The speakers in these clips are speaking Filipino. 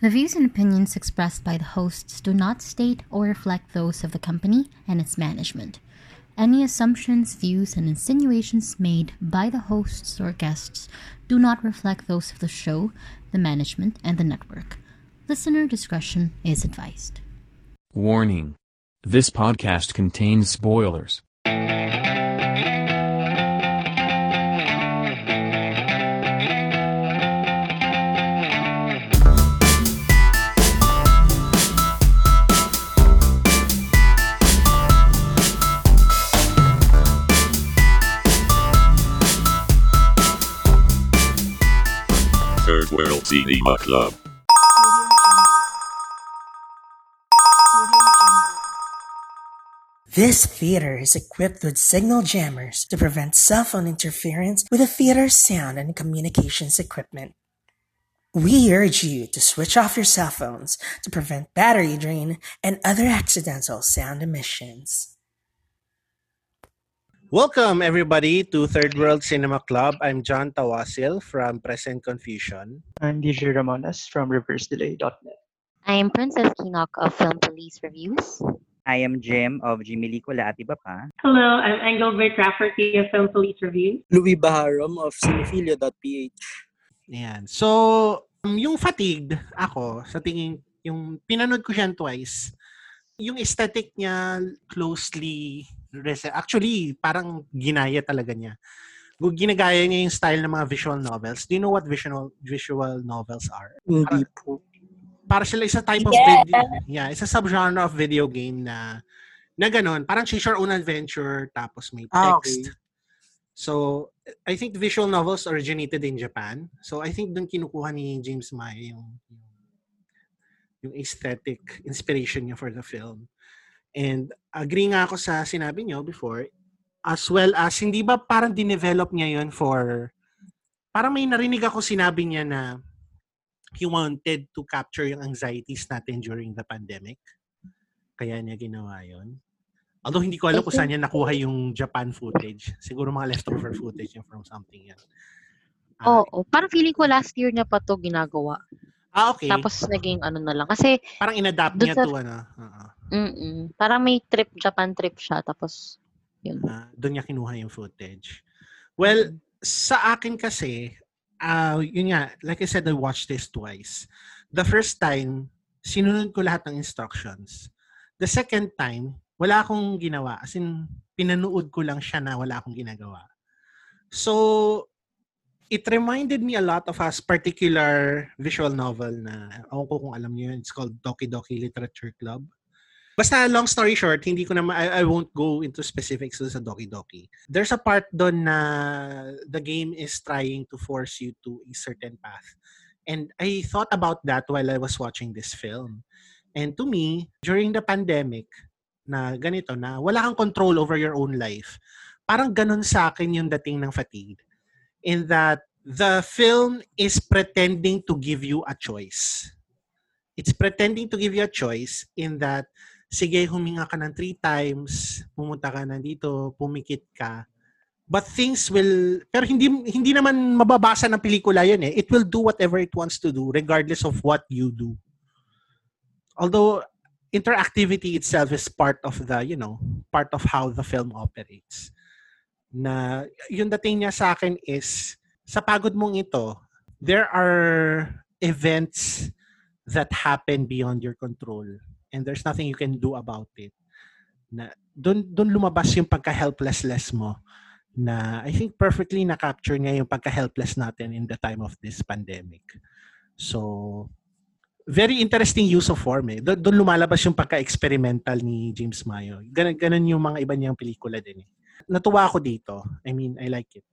The views and opinions expressed by the hosts do not state or reflect those of the company and its management. Any assumptions, views, and insinuations made by the hosts or guests do not reflect those of the show, the management, and the network. Listener discretion is advised. Warning. This podcast contains spoilers. World Cinema Club. This theater is equipped with signal jammers to prevent cell phone interference with the theater's sound and communications equipment. We urge you to switch off your cell phones to prevent battery drain and other accidental sound emissions. Welcome, everybody, to Third World Cinema Club. I'm John Tawasil from Present Confusion. I'm DJ Ramones from ReverseDelay.net. I am Princess Kinok of Film Police Reviews. I am Jim of Jimmy Cola at iba pa. Hello, I'm Engelbert Rafferty of Film Police Reviews. Louis Baharam of Cinephilia.ph. Yan. So, um, yung fatigued ako, sa tingin, yung pinanood ko siya twice, yung aesthetic niya closely, res- actually, parang ginaya talaga niya. Ginagaya niya yung style ng mga visual novels. Do you know what visual visual novels are? Hindi po. para sila isa type of Yeah. video. Yeah, isa subgenre of video game na na ganun. Parang choose your own adventure tapos may Ah, text. So, I think visual novels originated in Japan. So, I think doon kinukuha ni James May yung yung, yung aesthetic inspiration niya for the film. And agree nga ako sa sinabi niyo before as well as hindi ba parang dinevelop niya yun for parang may narinig ako sinabi niya na he wanted to capture yung anxieties natin during the pandemic. Kaya niya ginawa yun. Although hindi ko alam kung saan niya nakuha yung Japan footage. Siguro mga leftover footage niya from something yan. Ah, Oo, parang feeling ko last year niya pa to ginagawa. Ah, okay. Tapos naging ano na lang. Kasi, parang inadapt niya sa- to ano. oo. mm parang may trip, Japan trip siya. Tapos, yun. Ah, doon niya kinuha yung footage. Well, sa akin kasi, ah yun nga, like I said, I watched this twice. The first time, sinunod ko lahat ng instructions. The second time, wala akong ginawa. As in, pinanood ko lang siya na wala akong ginagawa. So, it reminded me a lot of a particular visual novel na, ako ko kung alam niyo yun, it's called Doki Doki Literature Club. Basta long story short, hindi ko na I, I won't go into specifics sa Doki Doki. There's a part doon na the game is trying to force you to a certain path. And I thought about that while I was watching this film. And to me, during the pandemic, na ganito na wala kang control over your own life. Parang ganun sa akin yung dating ng fatigue. In that the film is pretending to give you a choice. It's pretending to give you a choice in that sige, huminga ka ng three times, pumunta ka na dito, pumikit ka. But things will, pero hindi hindi naman mababasa ng pelikula yun eh. It will do whatever it wants to do regardless of what you do. Although, interactivity itself is part of the, you know, part of how the film operates. Na, yung dating niya sa akin is, sa pagod mong ito, there are events that happen beyond your control and there's nothing you can do about it. Na doon doon lumabas yung pagka-helplessness mo na I think perfectly na-capture niya yung pagka-helpless natin in the time of this pandemic. So very interesting use of form eh. Doon, lumalabas yung pagka-experimental ni James Mayo. Ganun, ganun yung mga iba niyang pelikula din eh. Natuwa ako dito. I mean, I like it.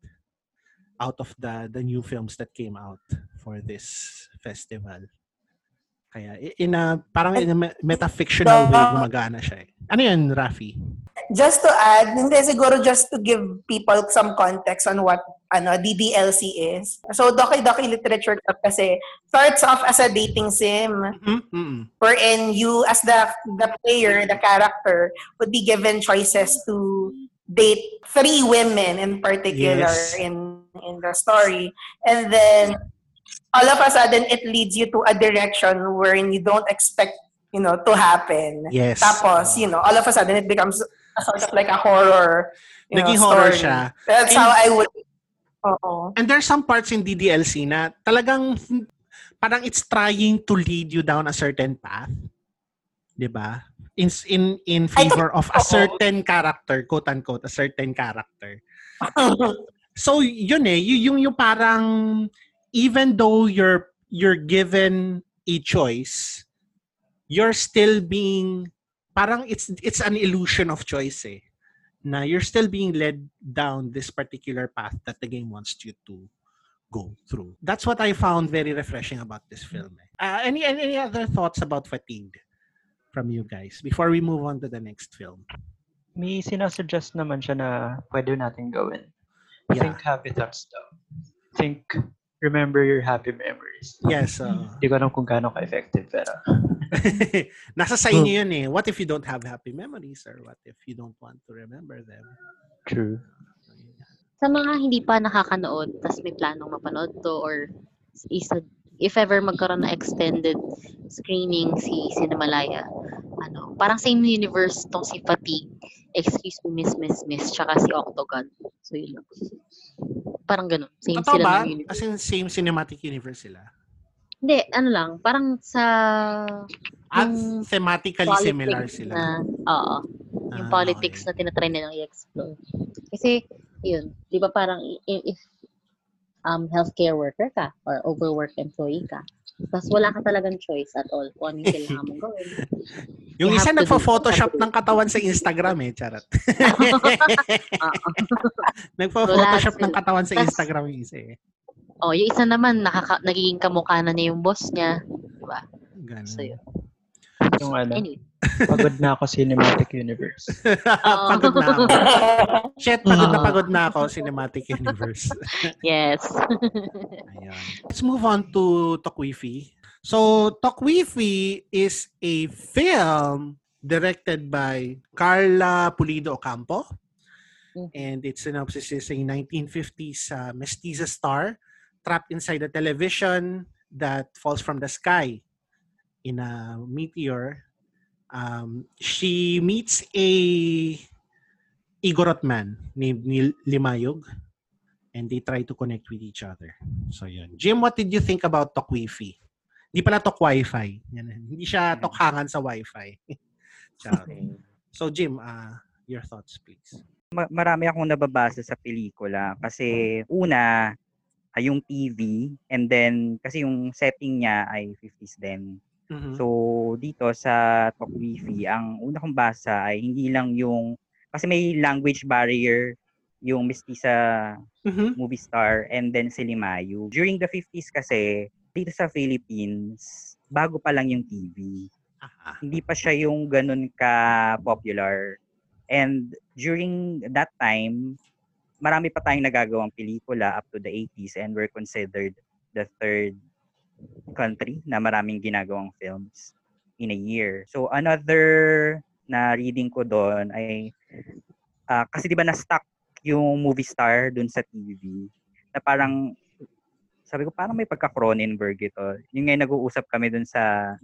Out of the the new films that came out for this festival. Kaya in a, parang in a me- metafictional way, gumagana siya eh. Ano yan, Rafi? Just to add, hindi siguro just to give people some context on what ano DDLC is. So Doki Doki Literature Club kasi starts off as a dating sim Mm-mm. wherein you as the the player, the character would be given choices to date three women in particular Yes. in in the story and then all of a sudden it leads you to a direction wherein you don't expect, you know, to happen. Yes. Tapos, you know, all of a sudden it becomes a sort of like a horror, you know, horror story. siya. That's And- how I would Oo. And there's some parts in DDLC na talagang parang it's trying to lead you down a certain path. 'Di ba? In in in favor of a certain character, quote unquote, a certain character. So yun eh, yung yung parang even though you're you're given a choice, you're still being parang it's it's an illusion of choice eh. Na you're still being led down this particular path that the game wants you to go through. That's what I found very refreshing about this film. eh. Uh, any any other thoughts about fatigue from you guys before we move on to the next film? May sinasuggest naman siya na pwede natin gawin. Yeah. Think habitats daw. Think, remember your happy memories. Yes. uh, Hindi ko alam kung gaano ka-effective, pero Nasa sa inyo yun eh. What if you don't have happy memories or what if you don't want to remember them? true. Sa mga hindi pa nakakanood, tas may planong mapanood to or isa, if ever magkaroon na extended screening si Cinemalaya, ano, parang same universe tong si Fatigue, Excuse Me, Miss, Miss, Miss, tsaka si Octagon. So, yun lang. Parang ganun. Same Totoo sila ba? ng universe. As in, same cinematic universe sila? Hindi, ano lang, parang sa... At thematically similar sila. Na, oo. Yung Ah, politics na tinatry nilang i-explore. Kasi, yun, di ba parang if um, healthcare worker ka or overworked employee ka, tapos wala ka talagang choice at all kung ano yung kailangan mong gawin. Yung You isa nagpa-photoshop ng katawan sa Instagram eh, charot. Nagpa-photoshop Wala ng katawan sa Instagram yung isa eh. Oh, yung isa naman, nakaka- nagiging kamukha na niya yung boss niya. Diba? Ganun. So, yun. Yung ano, Anyway. pagod na ako cinematic universe. pagod na ako. Shit, pagod na pagod na ako, cinematic universe. yes. Ayan. Let's move on to Tokwifi. So, Tokwifi is a film directed by Carla Pulido Ocampo. And its synopsis is a 1950s uh, mestiza star trapped inside a television that falls from the sky in a meteor. Um, she meets a Igorot man named Nil- Limayog and they try to connect with each other. So yun. Jim, what did you think about Tok Wi-Fi? Hindi pala Tok Wi-Fi. Yan. Hindi siya tokhangan sa Wi-Fi. So Jim, uh, your thoughts please. Ma- marami akong nababasa sa pelikula kasi una ay yung TV and then kasi yung setting niya ay 50s din. Mhm. So dito sa Talk Wi-Fi, ang una kong basa ay hindi lang yung kasi may language barrier yung mestiza Mhm. movie star and then si Limayu. During the 50s kasi dito sa Philippines, bago pa lang yung TV. Hindi pa siya yung ganun ka popular. And during that time, marami pa tayong nagagawang pelikula up to the 80s and we're considered the third country na maraming ginagawang films in a year. So another na reading ko doon ay ah, kasi 'di ba na-stuck yung movie star doon sa TV na parang sabi ko parang may pagka Cronenberg ito. Yung nga nag-uusap kami doon sa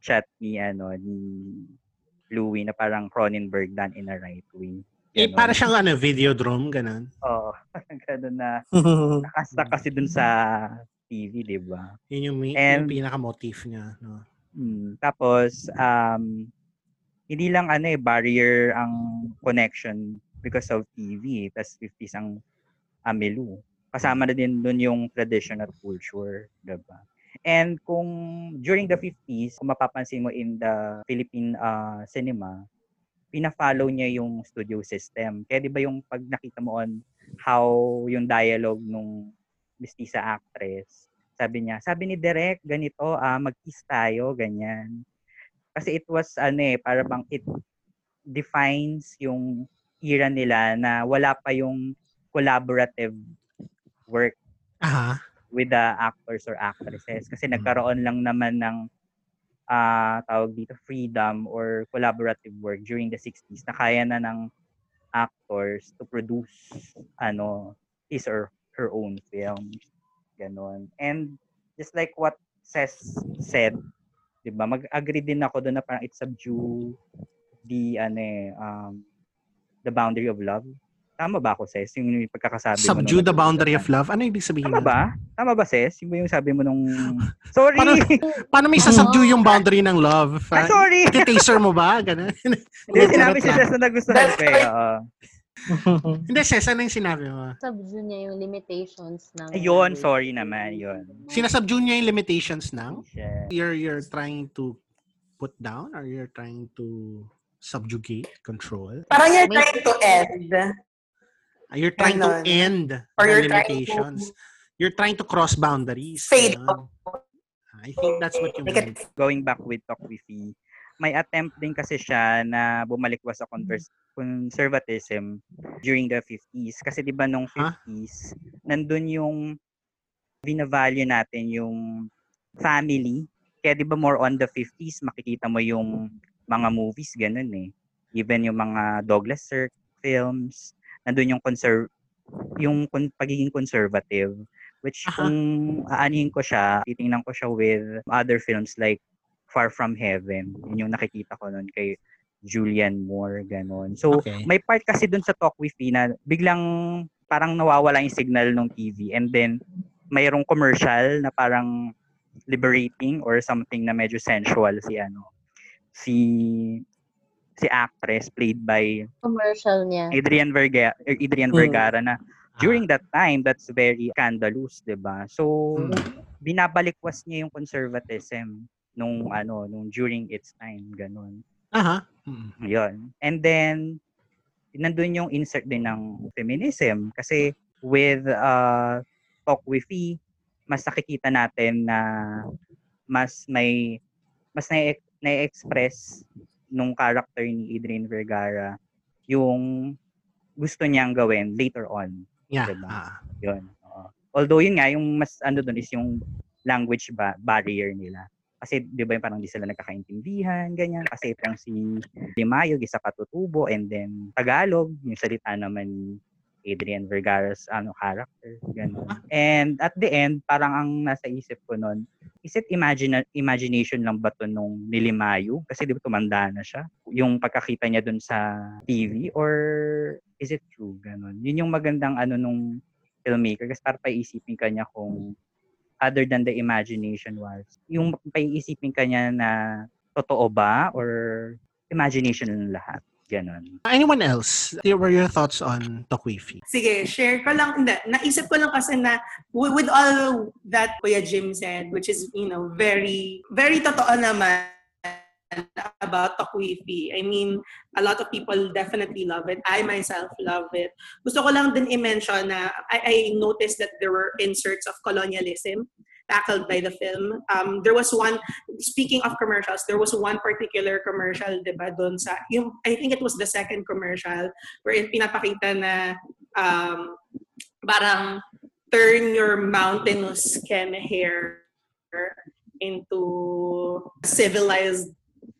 chat ni ano ni Louie na parang Cronenberg done in a right way. Eh, Ganon. para siyang ano, Videodrome, ganun. Oo. ganun na nakastuck kasi dun sa TV, di ba? Yun yung, And- yung pinaka-motif niya. No? Mm, tapos, um, hindi lang ano eh, barrier ang connection because of TV. Tapos 50s ang Amelu. Kasama na din dun yung traditional culture, diba? And kung during the 50s, kung mapapansin mo in the Philippine uh, cinema, pina-follow niya yung studio system. Kaya di ba yung pag nakita mo on how yung dialogue nung mestiza actress, sabi niya, sabi ni Derek, ganito, ah, mag-kiss tayo, ganyan. Kasi it was, ano eh, para bang it defines yung era nila na wala pa yung collaborative work Aha. with the actors or actresses. Kasi nagkaroon lang naman ng ah tawag dito, freedom or collaborative work during the 60s na kaya na ng actors to produce ano his or her own film. Ganon. And just like what Ses said, 'di ba? Mag-agree din ako doon na parang it subdue the ano eh, um, the boundary of love. Tama ba ako, Ses? Yung pagkakasabi mo. Subdue the boundary of love. Ano ibig sabihin? Tama ba? Tama ba, Ses? Yung yung sabi mo nung... Sorry! Paano, paano may sasubdue yung boundary ng love? Ah, sorry! Taser mo ba? Ganun. Hindi, sinabi si Ses na nagustuhan ko eh. oo. Hindi, Ses, ano yung sinabi mo? Subdue niya yung limitations ng... Ayun, sorry naman, yun. Sinasubdue niya yung limitations ng? Yeah. You're, you're trying to put down or you're trying to subjugate, control? Parang you're trying to end. Ah, You're trying to end Or the you're trying to- limitations. You're trying to cross boundaries. Fade Ganon. I think that's what you meant. Going back with Talk with Fee, may attempt din kasi siya na bumalikwas sa convers- conservatism during the 50s. Kasi di ba nung 50s, nandun yung binavalue natin yung family. Kaya di ba more on the 50s, makikita mo yung mga movies, ganun eh. Even yung mga Douglas Sirk films, nandun yung conserv yung kon- pagiging conservative which kung aanihin ko siya, titingnan ko siya with other films like Far From Heaven. Yun yung nakikita ko nun kay Julian Moore, ganon. So, Okay. may part kasi dun sa Talk With Me na biglang parang nawawala yung signal ng TV and then mayroong commercial na parang liberating or something na medyo sensual si ano si si actress played by Commercial niya. Adrian Vergara, Adrian Mm. Vergara na during that time that's very scandalous, 'di ba? So binabalikwas niya yung conservatism nung ano nung during its time ganun. Aha. Yun. And then nandun yung insert din ng feminism kasi with uh Talk with Fee, mas nakikita natin na mas may mas na na-express nung character ni Adrian Vergara yung gusto niyang gawin later on. Yeah. Diba? Yun. oo. Although yun nga, yung mas ano doon is yung language ba barrier nila. Kasi di ba yung parang di sila nagkakaintindihan, ganyan. Kasi itong si Limayog, isa katutubo, and then Tagalog, yung salita naman ni Adrian Vergara's ano, character. Ganun. And at the end, parang ang nasa isip ko nun, is it imagine, imagination lang ba to nung nilimayo? Kasi di ba tumanda na siya? Yung pagkakita niya dun sa TV? Or is it true? Ganun. Yun yung magandang ano nung filmmaker. Kasi parang paisipin ka niya kung other than the imagination was, yung paisipin ka niya na totoo ba or imagination lang lahat. Ganon. Anyone else? What were your thoughts on Tokwifi? Sige, share ko lang. Hindi, naisip ko lang kasi na with, with all that Kuya Jim said, which is, you know, very, very totoo naman about Tokwifi. I mean, a lot of people definitely love it. I myself love it. Gusto ko lang din i-mention na I, I noticed that there were inserts of colonialism tackled by the film. Um, there was one, speaking of commercials, there was one particular commercial, di ba, doon sa, yung, I think it was the second commercial, wherein pinapakita na um, parang turn your mountainous Ken hair into civilized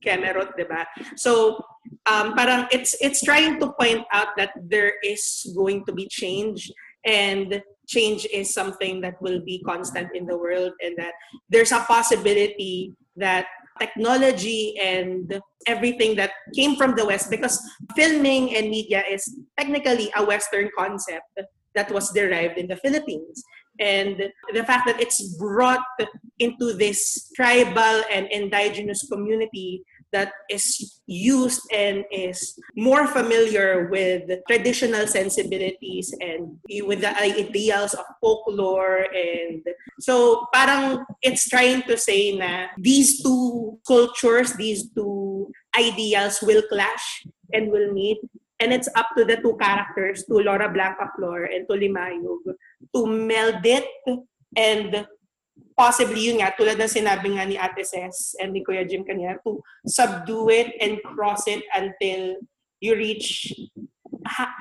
Kemerot, di ba? So, um, parang it's it's trying to point out that there is going to be change and change is something that will be constant in the world and that there's a possibility that technology and everything that came from the west because filming and media is technically a western concept that was derived in the philippines and the fact that it's brought into this tribal and indigenous community that is used and is more familiar with traditional sensibilities and with the ideals of folklore and so parang it's trying to say na these two cultures these two ideals will clash and will meet and it's up to the two characters to Laura Blanca Flor and to Limayog to meld it and possibly yun nga, tulad ng sinabi nga ni Ate Ses and ni Kuya Jim kanina, to subdue it and cross it until you reach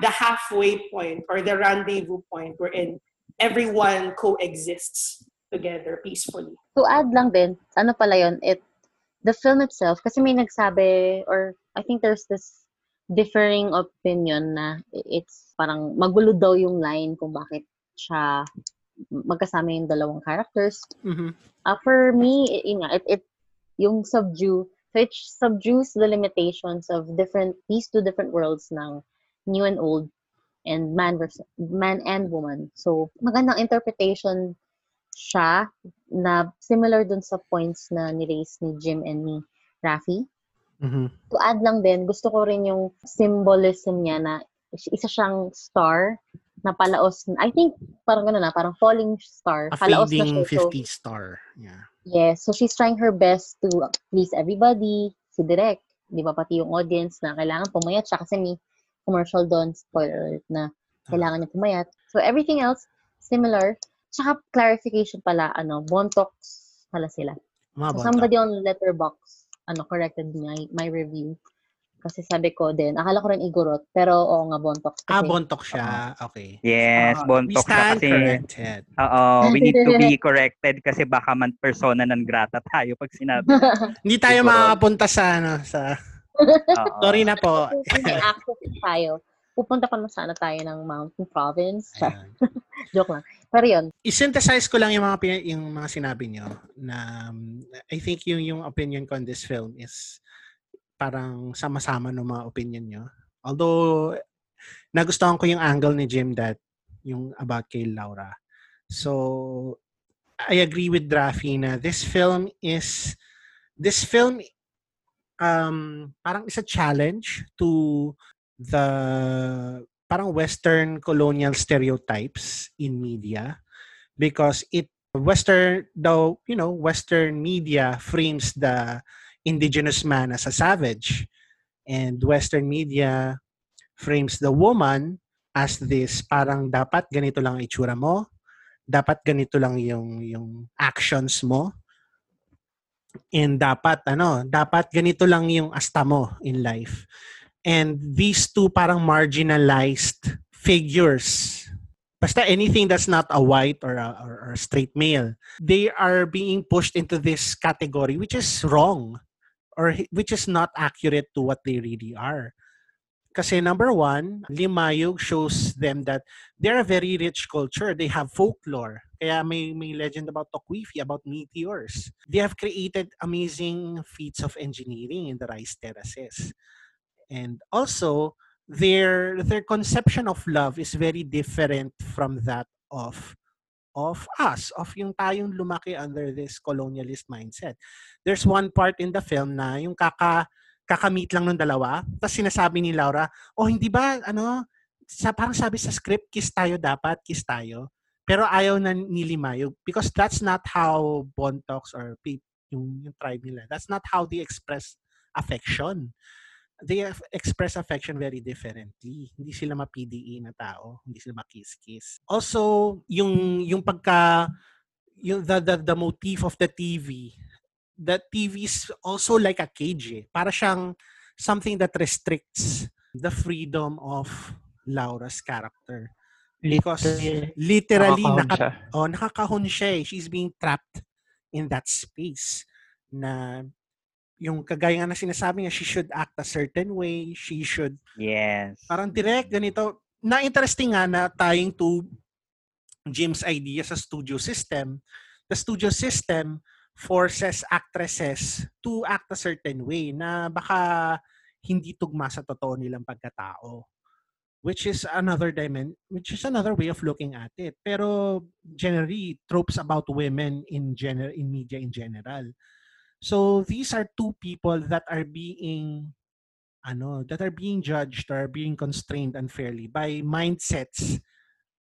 the halfway point or the rendezvous point wherein everyone coexists together peacefully. To add lang din, ano pala yun, it, the film itself, kasi may nagsabi, or I think there's this differing opinion na it's parang magulo daw yung line kung bakit siya magkasama yung dalawang characters. Mhm. Uh, for me, yun nga, it, it, yung subdue, so it subdues the limitations of different, these two different worlds ng new and old and man versus, man and woman. So, magandang interpretation siya na similar dun sa points na ni-raise ni Jim and ni Rafi. Mhm. To add lang din, gusto ko rin yung symbolism niya na isa siyang star na palaos. I think parang gano'n na, parang falling star. A palaos na fading siya. So, 50 star. Yeah. Yes, so she's trying her best to please everybody, si Direk, di ba, pati yung audience na kailangan pumayat siya kasi may commercial doon, spoiler alert, na kailangan niya pumayat. So everything else, similar. Tsaka clarification pala, ano, bontox pala sila. Mga so bontok. somebody on Letterbox, ano, corrected my, my review. Kasi sabi ko din, akala ko rin igorot, pero oo nga, bontox. Ah, Kasi, bontok siya. Okay. Yes, Ah, bontok we siya kasi corrected. Oo, we need to be corrected kasi baka man persona non grata tayo pag sinabi. Hindi tayo makakapunta sa ano sa Oo. Sorry na po. Access tayo, pupunta pa na sana tayo ng Mountain Province. Joke lang. Pero yun, I-synthesize ko lang yung mga yung mga sinabi nyo na um, I think yung yung opinion ko on this film is parang sama-sama ng mga opinion nyo. Although nagustuhan ko yung angle ni Jim that yung about kay Laura. So I agree with Rafi na this film is this film um parang is a challenge to the parang western colonial stereotypes in media because it western though you know western media frames the indigenous man as a savage and western media frames the woman as this parang dapat ganito lang ang itsura mo dapat ganito lang yung yung actions mo and dapat ano dapat ganito lang yung asta mo in life and these two parang marginalized figures basta anything that's not a white or a, or, a straight male they are being pushed into this category which is wrong or which is not accurate to what they really are kasi number one, Limayog shows them that they're a very rich culture. They have folklore. Kaya may, may legend about Tokwifi, about meteors. They have created amazing feats of engineering in the rice terraces. And also, their their conception of love is very different from that of of us, of yung tayong lumaki under this colonialist mindset. There's one part in the film na yung kaka kakamit lang ng dalawa, tapos sinasabi ni Laura, oh hindi ba, ano, sa, parang sabi sa script, kiss tayo dapat, kiss tayo. Pero ayaw na ni Limayo because that's not how Bontox or yung, yung tribe nila, that's not how they express affection. They express affection very differently. Hindi sila ma-PDE na tao, hindi sila ma-kiss-kiss. Also, yung yung pagka yung the, the the motif of the TV the TV is also like a cage eh. Para siyang something that restricts the freedom of Laura's character. Because literally, Nakakahon naka, siya. oh, nakakahon siya eh. She's being trapped in that space na yung kagaya nga na sinasabi niya, she should act a certain way, she should Yes. Parang direct, ganito. Na-interesting nga na tying to Jim's idea sa studio system. The studio system forces actresses to act a certain way na baka hindi tugma sa totoo nilang pagkatao. Which is another dimen which is another way of looking at it. Pero generally, tropes about women in gener in media in general. So these are two people that are being ano that are being judged or being constrained unfairly by mindsets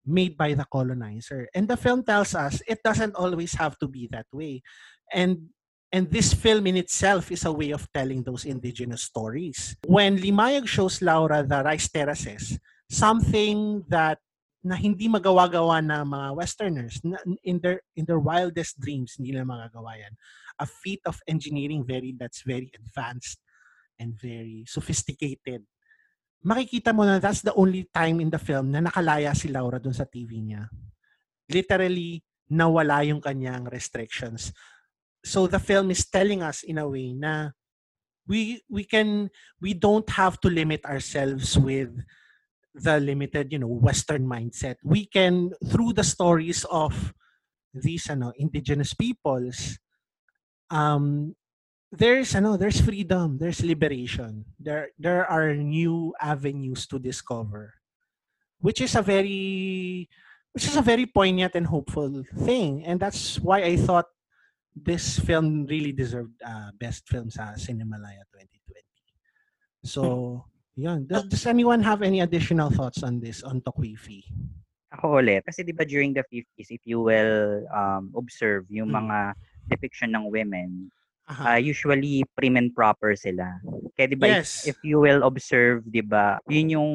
made by the colonizer. And the film tells us it doesn't always have to be that way. And and this film in itself is a way of telling those indigenous stories. When Limayag shows Laura the rice terraces something that na hindi magawa-gawa na mga westerners na, in their in their wildest dreams hindi nila magagawa yan a feat of engineering very that's very advanced and very sophisticated. Makikita mo na that's the only time in the film na nakalaya si Laura dun sa TV niya. Literally, nawala yung kanyang restrictions. So the film is telling us in a way na we we can we don't have to limit ourselves with the limited, you know, Western mindset. We can, through the stories of these ano, indigenous peoples, um, there's ano, there's freedom, there's liberation. There there are new avenues to discover, which is a very which is a very poignant and hopeful thing, and that's why I thought this film really deserved uh, best film sa Cinemalaya 2020. So, yun. Does, does anyone have any additional thoughts on this on Tokwifi? Ako ulit. Kasi di ba during the 50s, if you will um, observe yung Mm. Depiction ng women, Aha. uh, usually prim and proper sila. Kaya di ba Yes. if, if you will observe, di ba, yun yung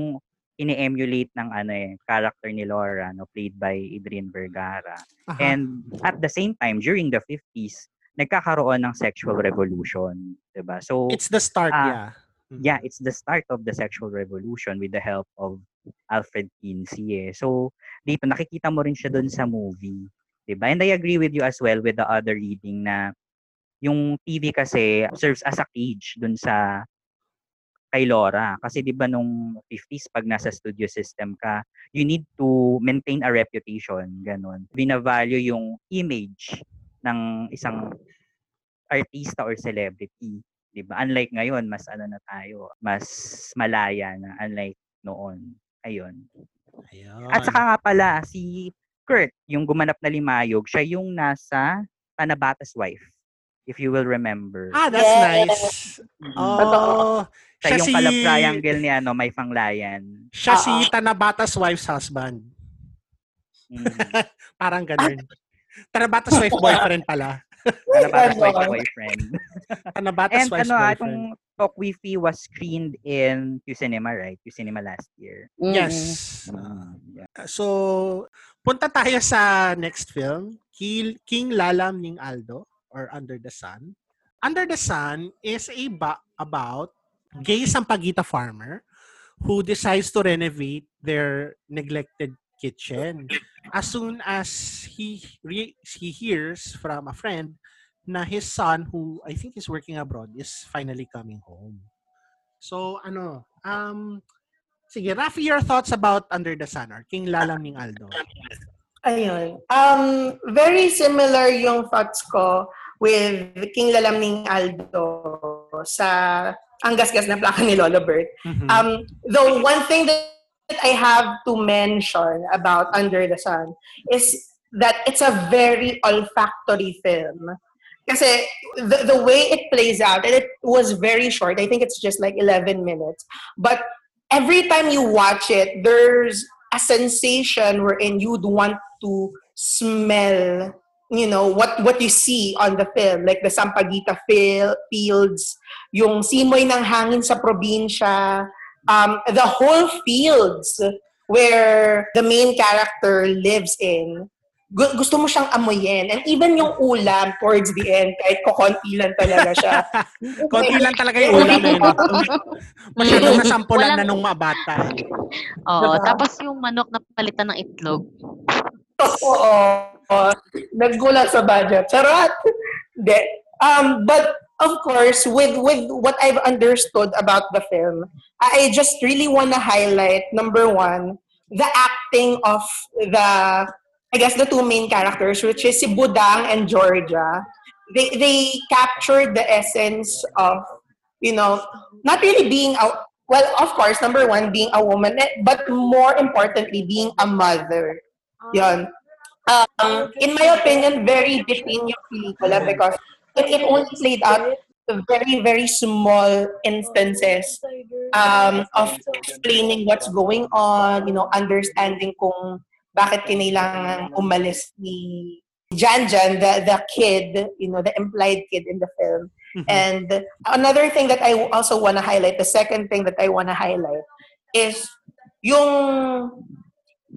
ini-emulate ng ano eh, character ni Laura, no, played by Adrian Vergara. Aha. And at the same time, during the 50s, nagkakaroon ng sexual revolution, 'di ba? So It's the start, ah, yeah. Yeah, it's the start of the sexual revolution with the help of Alfred Kinsey. Eh. So dito nakikita mo rin siya doon sa movie, 'di ba? And I agree with you as well with the other reading na yung TV kasi serves as a cage doon sa kay Laura. Kasi 'di ba nung 50s pag nasa studio system ka, you need to maintain a reputation, ganun. Binavalue yung image ng isang artista or celebrity, 'di ba? Unlike ngayon, mas ano na tayo, mas malaya na unlike noon. Ayun. At saka nga pala si Kurt, yung gumanap na Limayog, siya yung nasa Tanabata's wife. If you will remember. Ah, that's nice. Oh, Siya siya yung si kalab triangle ni ano, may panglayan. siya si Tanabata's wife's husband. Parang ganun. Tanabata's wife boyfriend pala. Tanabata's wife boyfriend. Tanabata's And wife's ano, ah, boyfriend. itong Talk Wifi was screened in Q Cinema, right? Q Cinema last year. Yes. Mm, yeah. So, punta tayo sa next film, King, King Lalam Ning Aldo or Under the Sun. Under the Sun is a ba- about gay Sampaguita farmer who decides to renovate their neglected kitchen. As soon as he re- he hears from a friend na his son who I think is working abroad is finally coming home. So ano, um sige, Rafi, your thoughts about Under the Sun or King Lalang Ning Aldo? Ayun. Um, very similar yung thoughts ko with King Lalamning Aldo sa ang gasgas na plaka ni Lolo Bert. Um, the one thing that I have to mention about Under the Sun is that it's a very olfactory film. Kasi the, the way it plays out, and it was very short, I think it's just like 11 minutes, but every time you watch it, there's a sensation wherein you'd want to smell you know what what you see on the film. Like the Sampaguita fields yung simoy ng hangin sa probinsya um, the whole fields where the main character lives in gusto mo siyang amuyin and even yung ulam towards the end kahit kokonti lang talaga siya Konti lang talaga yung ulam eh. no? Masyadong nasampulan na nung mga bata. Oo, Diba? tapos yung manok na palitan ng itlog. Oo. Naggulat sa budget. Charot! Hindi. Um, but of course, with with what I've understood about the film, I just really want to highlight number one, the acting of the I guess the two main characters, which is si Budang and Georgia. They they captured the essence of you know not really being a well, of course, number one, being a woman, eh, but more importantly, being a mother. Yon. Um, in my opinion, very deepin yung pelikula because it, it only played out very, very small instances um, of explaining what's going on, you know, understanding kung bakit kinailangan umalis ni Jan Jan, the, the kid, you know, the implied kid in the film. And another thing that I also want to highlight, the second thing that I want to highlight is yung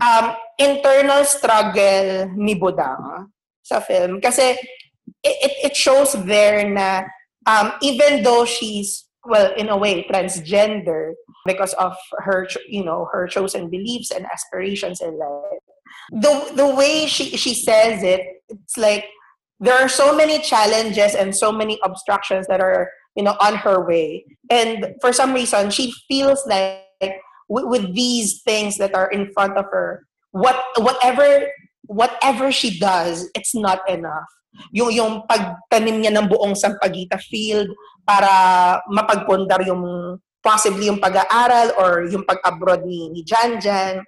um, internal struggle ni Budang sa film. Kasi it, it, it shows there na um, even though she's, well, in a way, transgender because of her, you know, her chosen beliefs and aspirations in life, the, the way she, she says it, it's like there are so many challenges and so many obstructions that are, you know, on her way. And for some reason, she feels like with, with these things that are in front of her, what whatever whatever she does, it's not enough. Yung yung pagtanim niya ng buong Sampaguita field para mapagpundar yung possibly yung pag-aaral or yung pag-abroad ni, ni Jan Jan.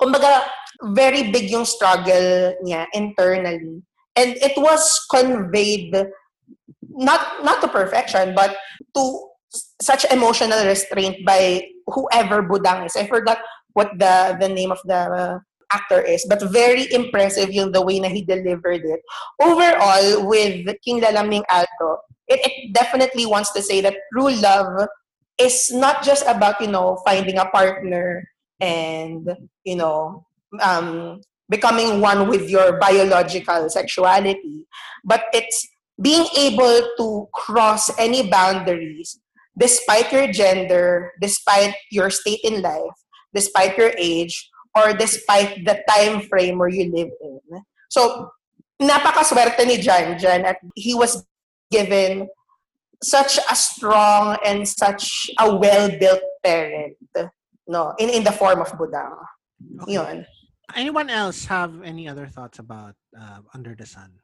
Kumbaga, very big yung struggle niya internally. And it was conveyed not not to perfection, but to such emotional restraint by whoever Budang is. I forgot what the the name of the actor is, but very impressive yung the way na he delivered it. Overall, with King Lalaming Alto, it, it definitely wants to say that true love is not just about, you know, finding a partner and, you know, um, becoming one with your biological sexuality, but it's being able to cross any boundaries despite your gender, despite your state in life, despite your age, or despite the time frame where you live in. So, napakaswerte ni Jan Jan at he was given such a strong and such a well-built parent no in in the form of Budang. Okay. Yun. Anyone else have any other thoughts about uh, Under the Sun?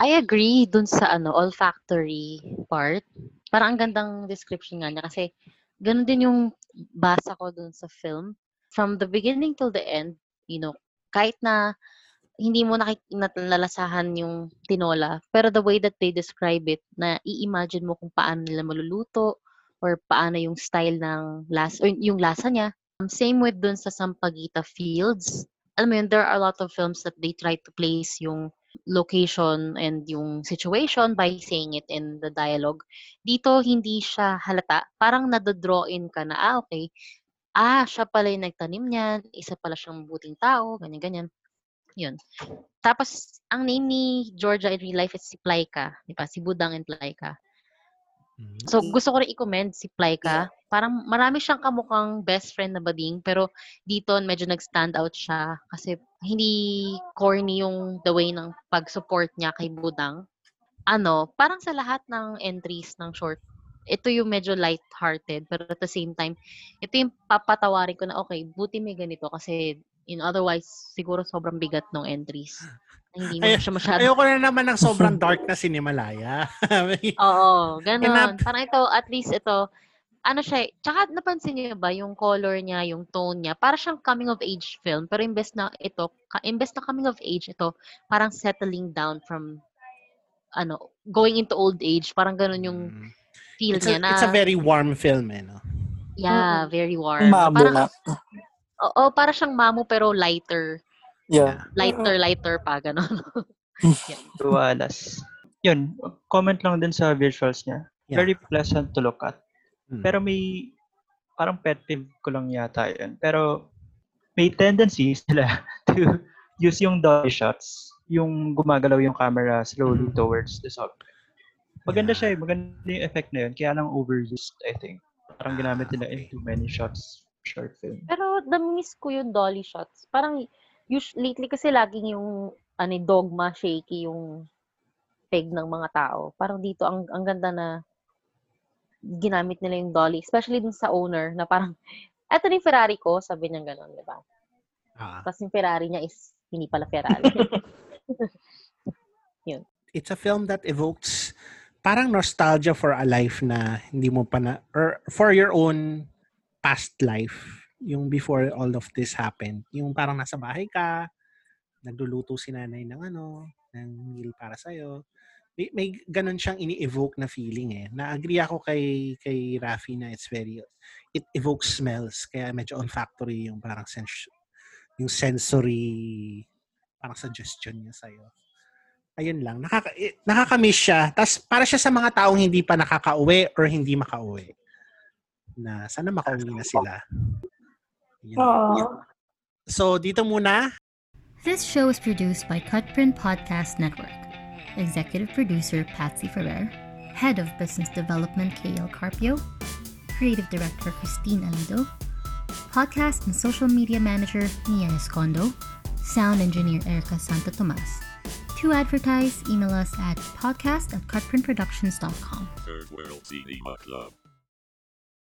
I agree dun sa ano olfactory part. Parang ang gandang description nga niya kasi ganun din yung basa ko dun sa film. From the beginning till the end, you know, kahit na hindi mo nalalasahan yung tinola, pero the way that they describe it, na i-imagine mo kung paano nila maluluto or paano yung style ng lasa, or yung lasa niya. Um, same with dun sa Sampaguita Fields. Alam mo yun, there are a lot of films that they try to place yung location and yung situation by saying it in the dialogue. Dito, hindi siya halata. Parang nadadraw in ka na, ah, okay, ah, siya pala yung nagtanim niyan, isa pala siyang buting tao, ganyan-ganyan. Yun. Tapos, ang name ni Georgia in real life is si Plaika. Di ba? Si Budang and Plaika. Mm-hmm. So, gusto ko rin i-commend si Plaika. Parang marami siyang kamukhang best friend na bading, pero dito medyo nag-stand out siya kasi hindi corny yung the way ng pag-support niya kay Budang. Ano, parang sa lahat ng entries ng short, ito yung medyo light-hearted, pero at the same time, ito yung papatawarin ko na, okay, buti may ganito kasi in otherwise, siguro sobrang bigat ng entries. Hindi mo Ay, siya masyado. ayoko na naman ng sobrang dark na Sinimalaya. Oo, ganun. Enough. Parang ito, at least ito, ano siya, eh, tsaka napansin niyo ba yung color niya, yung tone niya, para siyang coming of age film, pero imbes na ito, ka, imbes na coming of age, ito, parang settling down from, ano, going into old age, parang ganun yung feel it's, niya a, na, it's a very warm film, eh, no? yeah, very warm. Mamo parang, na. Oo, para siyang mamo pero lighter. Yeah. Lighter, lighter pa, gano'n. Dualas. Yun, comment lang din sa visuals niya. Yeah. Very pleasant to look at. Hmm. Pero may, parang pet peeve ko lang yata yun. Pero may tendency sila to use yung dolly shots, yung gumagalaw yung camera slowly towards the subject. Maganda siya eh, maganda yung effect na yun. Kaya lang overused, I think. Parang ginamit nila in too many shots short film. Pero na-miss ko yung dolly shots. Parang, us- lately kasi laging yung ano, eh, dogma, shaky yung peg ng mga tao. Parang dito, ang, ang ganda na ginamit nila yung dolly. Especially dun sa owner na parang, eto ni Ferrari ko, sabi niya gano'n, di ba? Ah. Tapos yung Ferrari niya is hindi pala Ferrari. Yun. It's a film that evokes parang nostalgia for a life na hindi mo pa na, or for your own past life, yung before all of this happened. Yung parang nasa bahay ka, nagluluto si nanay ng ano, ng meal para sa'yo. May, may ganun siyang ini-evoke na feeling eh. Na-agree ako kay, kay Rafi na it's very, it evokes smells. Kaya medyo olfactory yung parang sens yung sensory parang suggestion niya sa'yo. Ayun lang. Nakaka, eh, nakakamiss siya. Tapos para siya sa mga taong hindi pa nakakauwi or hindi makauwi. Na sana makauwi na sila. Yun. So, dito muna. This show is produced by Cutprint Podcast Network. Executive producer Patsy Ferrer. Head of Business Development KL Carpio. Creative Director Christine Alido. Podcast and Social Media Manager Nia Escondo. Sound Engineer Erica Santo Tomas. To advertise, email us at podcast at cutprintproductions.com. Third World Cinema Club.